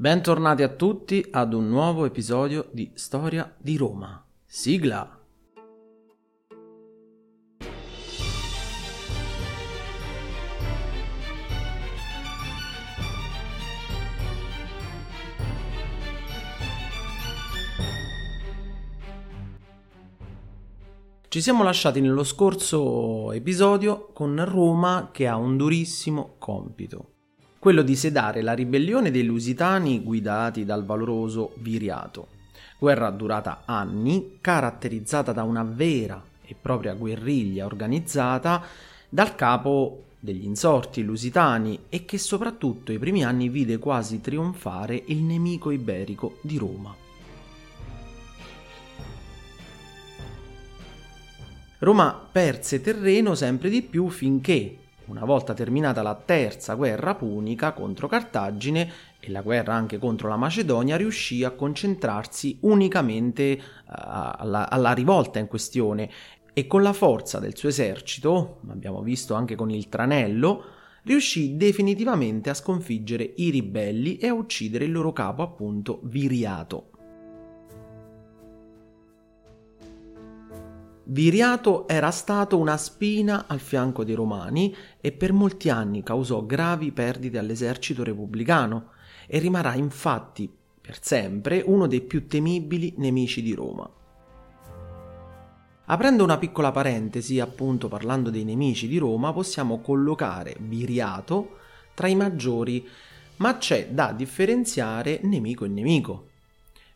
Bentornati a tutti ad un nuovo episodio di Storia di Roma. Sigla! Ci siamo lasciati nello scorso episodio con Roma che ha un durissimo compito quello di sedare la ribellione dei Lusitani guidati dal valoroso Viriato. Guerra durata anni, caratterizzata da una vera e propria guerriglia organizzata dal capo degli insorti lusitani e che soprattutto i primi anni vide quasi trionfare il nemico iberico di Roma. Roma perse terreno sempre di più finché, una volta terminata la terza guerra punica contro Cartagine e la guerra anche contro la Macedonia, riuscì a concentrarsi unicamente uh, alla, alla rivolta in questione e con la forza del suo esercito, abbiamo visto anche con il tranello, riuscì definitivamente a sconfiggere i ribelli e a uccidere il loro capo, appunto Viriato. Viriato era stato una spina al fianco dei Romani e per molti anni causò gravi perdite all'esercito repubblicano e rimarrà infatti per sempre uno dei più temibili nemici di Roma. Aprendo una piccola parentesi, appunto parlando dei nemici di Roma, possiamo collocare Viriato tra i maggiori, ma c'è da differenziare nemico e nemico.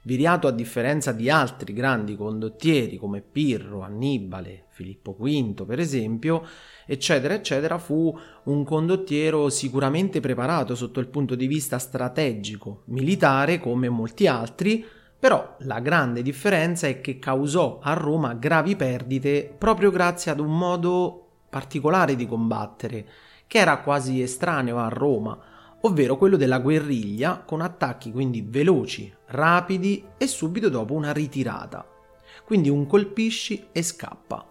Viriato, a differenza di altri grandi condottieri come Pirro, Annibale, Filippo V, per esempio, eccetera, eccetera, fu un condottiero sicuramente preparato sotto il punto di vista strategico, militare, come molti altri, però la grande differenza è che causò a Roma gravi perdite proprio grazie ad un modo particolare di combattere, che era quasi estraneo a Roma, ovvero quello della guerriglia con attacchi quindi veloci, rapidi e subito dopo una ritirata. Quindi un colpisci e scappa.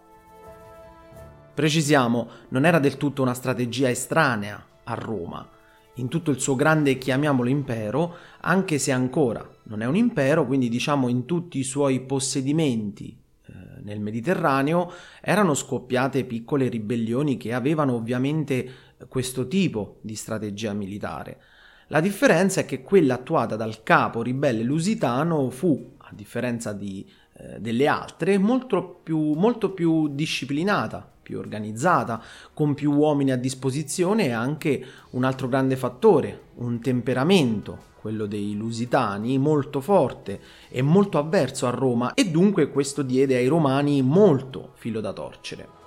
Precisiamo, non era del tutto una strategia estranea a Roma, in tutto il suo grande, chiamiamolo impero, anche se ancora non è un impero, quindi diciamo in tutti i suoi possedimenti eh, nel Mediterraneo erano scoppiate piccole ribellioni che avevano ovviamente questo tipo di strategia militare. La differenza è che quella attuata dal capo ribelle lusitano fu, a differenza di, eh, delle altre, molto più, molto più disciplinata, più organizzata, con più uomini a disposizione e anche un altro grande fattore, un temperamento, quello dei lusitani, molto forte e molto avverso a Roma e dunque questo diede ai romani molto filo da torcere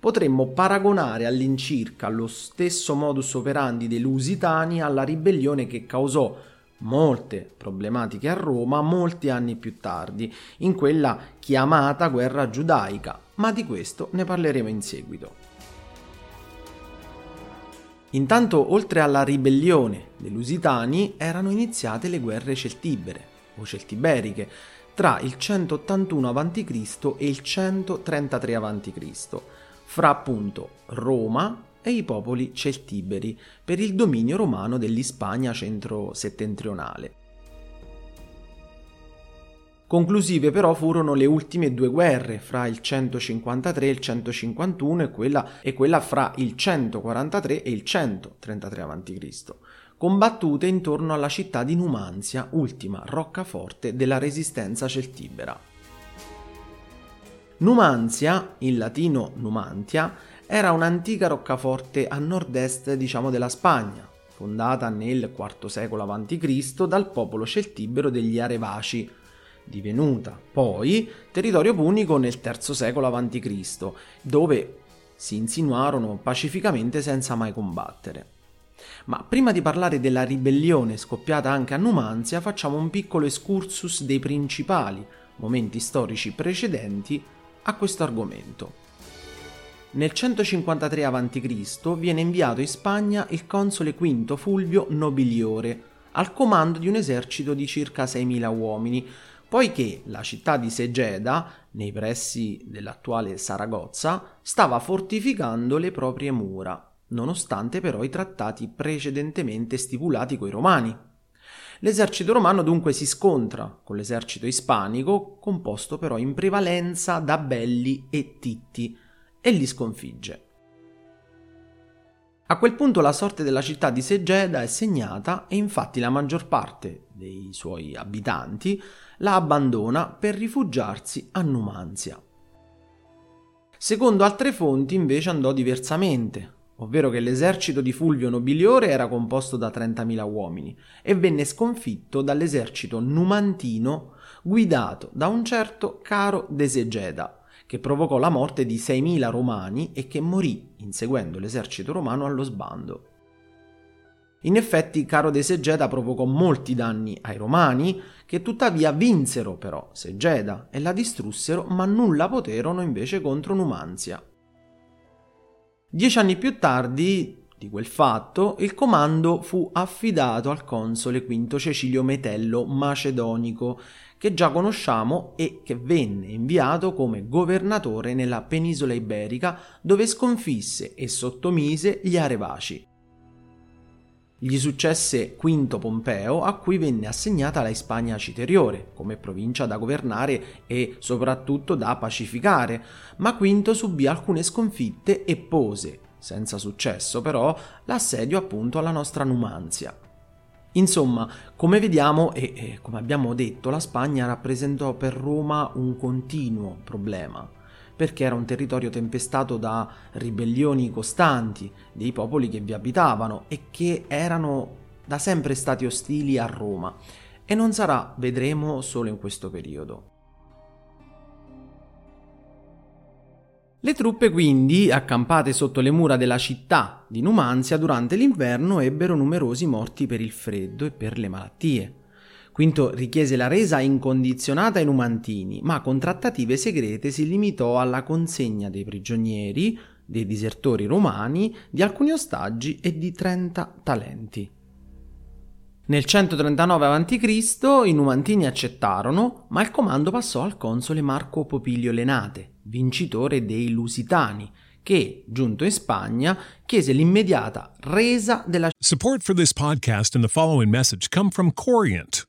potremmo paragonare all'incirca lo stesso modus operandi dei Lusitani alla ribellione che causò molte problematiche a Roma molti anni più tardi, in quella chiamata guerra giudaica, ma di questo ne parleremo in seguito. Intanto, oltre alla ribellione dei Lusitani, erano iniziate le guerre celtibere o celtiberiche tra il 181 a.C. e il 133 a.C fra appunto Roma e i popoli celtiberi per il dominio romano dell'Ispagna centro-settentrionale. Conclusive però furono le ultime due guerre fra il 153 e il 151 e quella, e quella fra il 143 e il 133 a.C., combattute intorno alla città di Numanzia, ultima roccaforte della resistenza celtibera. Numanzia, in latino Numantia, era un'antica roccaforte a nord-est, diciamo, della Spagna, fondata nel IV secolo a.C. dal popolo celtibero degli Arevaci, divenuta poi territorio punico nel III secolo a.C., dove si insinuarono pacificamente senza mai combattere. Ma prima di parlare della ribellione scoppiata anche a Numanzia, facciamo un piccolo excursus dei principali momenti storici precedenti a questo argomento. Nel 153 a.C. viene inviato in Spagna il console V Fulvio Nobiliore al comando di un esercito di circa 6.000 uomini, poiché la città di Segeda, nei pressi dell'attuale Saragozza, stava fortificando le proprie mura, nonostante però i trattati precedentemente stipulati coi romani. L'esercito romano dunque si scontra con l'esercito ispanico, composto però in prevalenza da belli e titti, e li sconfigge. A quel punto la sorte della città di Segeda è segnata e infatti la maggior parte dei suoi abitanti la abbandona per rifugiarsi a Numanzia. Secondo altre fonti invece andò diversamente, ovvero che l'esercito di Fulvio Nobiliore era composto da 30.000 uomini e venne sconfitto dall'esercito numantino guidato da un certo Caro de Segeda, che provocò la morte di 6.000 romani e che morì inseguendo l'esercito romano allo sbando. In effetti Caro de Segeda provocò molti danni ai romani, che tuttavia vinsero però Segeda e la distrussero, ma nulla poterono invece contro Numanzia. Dieci anni più tardi di quel fatto, il comando fu affidato al console Quinto Cecilio Metello Macedonico, che già conosciamo e che venne inviato come governatore nella penisola iberica dove sconfisse e sottomise gli Arevaci. Gli successe Quinto Pompeo, a cui venne assegnata la Spagna Citeriore, come provincia da governare e soprattutto da pacificare, ma Quinto subì alcune sconfitte e pose, senza successo però, l'assedio appunto alla nostra Numanzia. Insomma, come vediamo e, e, come abbiamo detto, la Spagna rappresentò per Roma un continuo problema, perché era un territorio tempestato da ribellioni costanti dei popoli che vi abitavano e che erano da sempre stati ostili a Roma. E non sarà, vedremo, solo in questo periodo. Le truppe quindi, accampate sotto le mura della città di Numanzia durante l'inverno, ebbero numerosi morti per il freddo e per le malattie. Quinto richiese la resa incondizionata ai numantini, ma con trattative segrete si limitò alla consegna dei prigionieri, dei disertori romani, di alcuni ostaggi e di 30 talenti. Nel 139 a.C. i Numantini accettarono, ma il comando passò al console Marco Popilio Lenate, vincitore dei Lusitani, che, giunto in Spagna, chiese l'immediata resa della Support for this podcast and the following message come from Corient.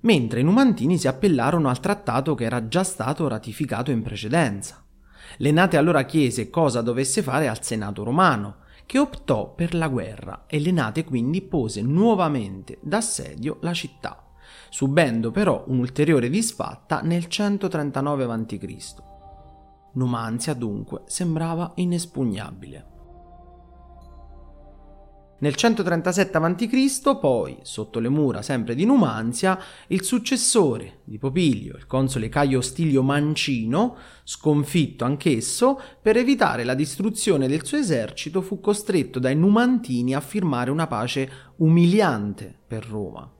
mentre i Numantini si appellarono al trattato che era già stato ratificato in precedenza. Lenate allora chiese cosa dovesse fare al Senato romano, che optò per la guerra e Lenate quindi pose nuovamente d'assedio la città, subendo però un'ulteriore disfatta nel 139 a.C. Numanzia dunque sembrava inespugnabile. Nel 137 a.C., poi, sotto le mura sempre di Numanzia, il successore di Popilio, il console Caio Stilio Mancino, sconfitto anch'esso, per evitare la distruzione del suo esercito, fu costretto dai Numantini a firmare una pace umiliante per Roma.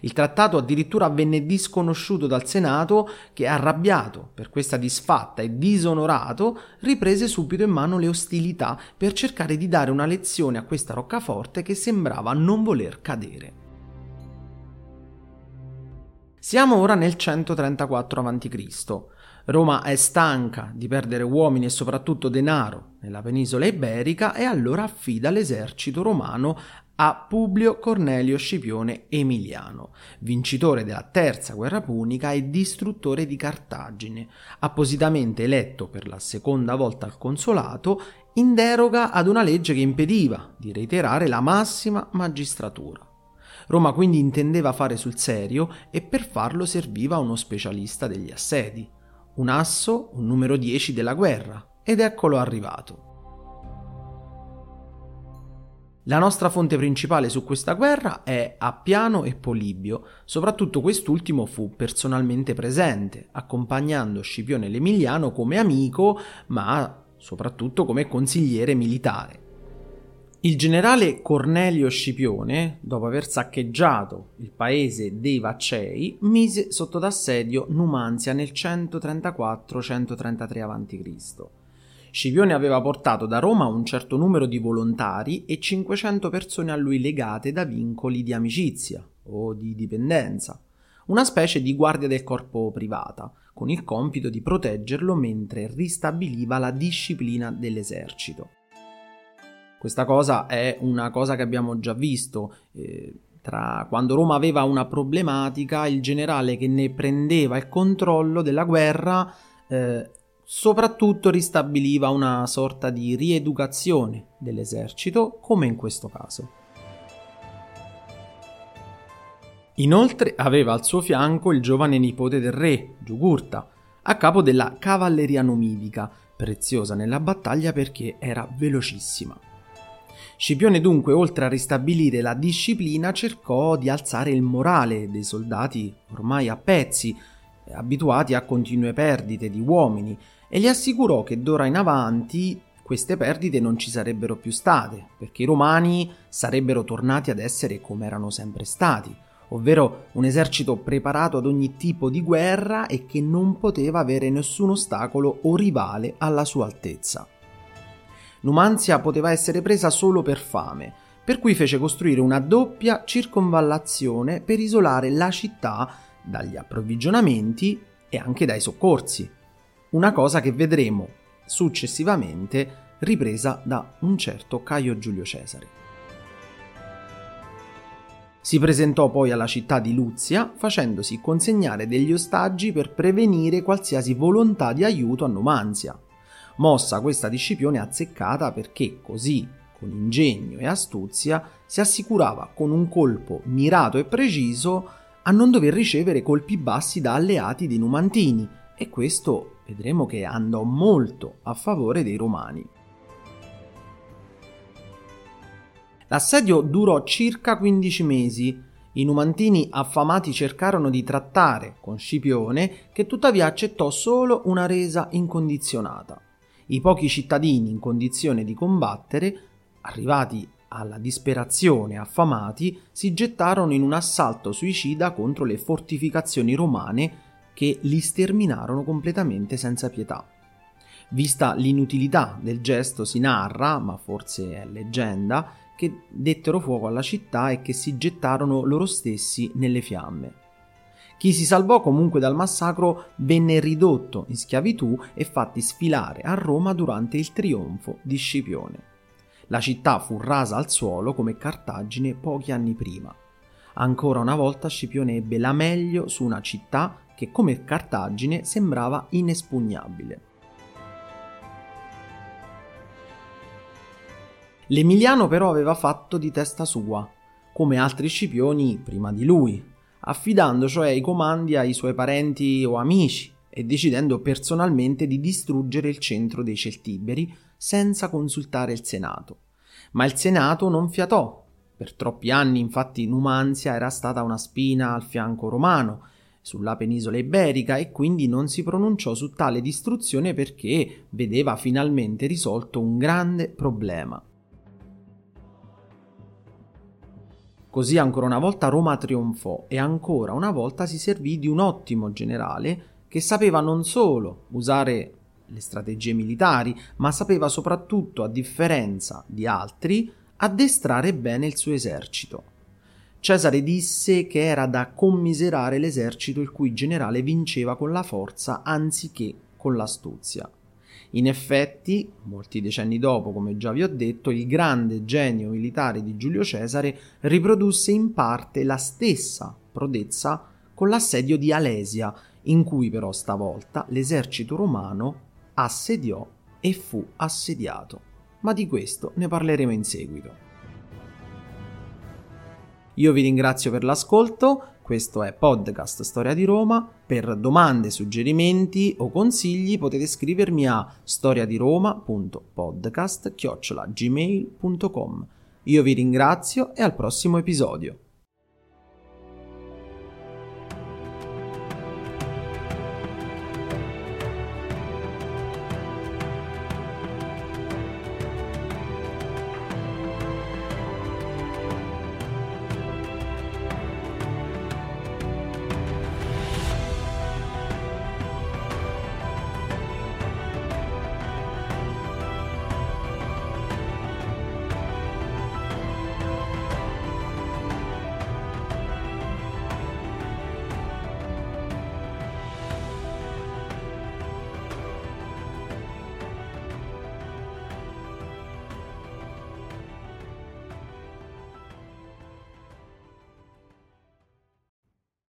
Il trattato addirittura venne disconosciuto dal Senato che, arrabbiato per questa disfatta e disonorato, riprese subito in mano le ostilità per cercare di dare una lezione a questa roccaforte che sembrava non voler cadere. Siamo ora nel 134 a.C. Roma è stanca di perdere uomini e soprattutto denaro nella penisola iberica e allora affida l'esercito romano a Publio Cornelio Scipione Emiliano, vincitore della terza guerra punica e distruttore di Cartagine, appositamente eletto per la seconda volta al consolato in deroga ad una legge che impediva di reiterare la massima magistratura. Roma quindi intendeva fare sul serio e per farlo serviva uno specialista degli assedi, un asso, un numero 10 della guerra, ed eccolo arrivato. La nostra fonte principale su questa guerra è Appiano e Polibio, soprattutto quest'ultimo fu personalmente presente, accompagnando Scipione l'Emiliano come amico, ma soprattutto come consigliere militare. Il generale Cornelio Scipione, dopo aver saccheggiato il paese dei Vaccei, mise sotto d'assedio Numanzia nel 134-133 a.C. Scipione aveva portato da Roma un certo numero di volontari e 500 persone a lui legate da vincoli di amicizia o di dipendenza, una specie di guardia del corpo privata, con il compito di proteggerlo mentre ristabiliva la disciplina dell'esercito. Questa cosa è una cosa che abbiamo già visto. Eh, tra quando Roma aveva una problematica, il generale che ne prendeva il controllo della guerra eh, soprattutto ristabiliva una sorta di rieducazione dell'esercito, come in questo caso. Inoltre aveva al suo fianco il giovane nipote del re, Giugurta, a capo della cavalleria numidica, preziosa nella battaglia perché era velocissima. Scipione dunque, oltre a ristabilire la disciplina, cercò di alzare il morale dei soldati ormai a pezzi, abituati a continue perdite di uomini, e gli assicurò che d'ora in avanti queste perdite non ci sarebbero più state, perché i romani sarebbero tornati ad essere come erano sempre stati, ovvero un esercito preparato ad ogni tipo di guerra e che non poteva avere nessun ostacolo o rivale alla sua altezza. Numanzia poteva essere presa solo per fame, per cui fece costruire una doppia circonvallazione per isolare la città dagli approvvigionamenti e anche dai soccorsi una cosa che vedremo successivamente ripresa da un certo Caio Giulio Cesare. Si presentò poi alla città di Luzia facendosi consegnare degli ostaggi per prevenire qualsiasi volontà di aiuto a Numanzia. Mossa questa di Scipione azzeccata perché così, con ingegno e astuzia, si assicurava con un colpo mirato e preciso a non dover ricevere colpi bassi da alleati dei Numantini, e questo vedremo che andò molto a favore dei romani. L'assedio durò circa 15 mesi. I numantini affamati cercarono di trattare con Scipione, che tuttavia accettò solo una resa incondizionata. I pochi cittadini in condizione di combattere, arrivati alla disperazione affamati, si gettarono in un assalto suicida contro le fortificazioni romane che li sterminarono completamente senza pietà. Vista l'inutilità del gesto si narra, ma forse è leggenda, che dettero fuoco alla città e che si gettarono loro stessi nelle fiamme. Chi si salvò comunque dal massacro venne ridotto in schiavitù e fatti sfilare a Roma durante il trionfo di Scipione. La città fu rasa al suolo come Cartagine pochi anni prima. Ancora una volta Scipione ebbe la meglio su una città che come Cartagine sembrava inespugnabile. L'Emiliano però aveva fatto di testa sua, come altri scipioni prima di lui, affidando cioè i comandi ai suoi parenti o amici e decidendo personalmente di distruggere il centro dei Celtiberi senza consultare il Senato. Ma il Senato non fiatò. Per troppi anni, infatti, Numanzia era stata una spina al fianco romano sulla penisola iberica e quindi non si pronunciò su tale distruzione perché vedeva finalmente risolto un grande problema. Così ancora una volta Roma trionfò e ancora una volta si servì di un ottimo generale che sapeva non solo usare le strategie militari, ma sapeva soprattutto, a differenza di altri, addestrare bene il suo esercito. Cesare disse che era da commiserare l'esercito il cui generale vinceva con la forza anziché con l'astuzia. In effetti, molti decenni dopo, come già vi ho detto, il grande genio militare di Giulio Cesare riprodusse in parte la stessa prodezza con l'assedio di Alesia, in cui però stavolta l'esercito romano assediò e fu assediato. Ma di questo ne parleremo in seguito. Io vi ringrazio per l'ascolto, questo è Podcast Storia di Roma, per domande, suggerimenti o consigli potete scrivermi a storiadiroma.podcast.gmail.com Io vi ringrazio e al prossimo episodio.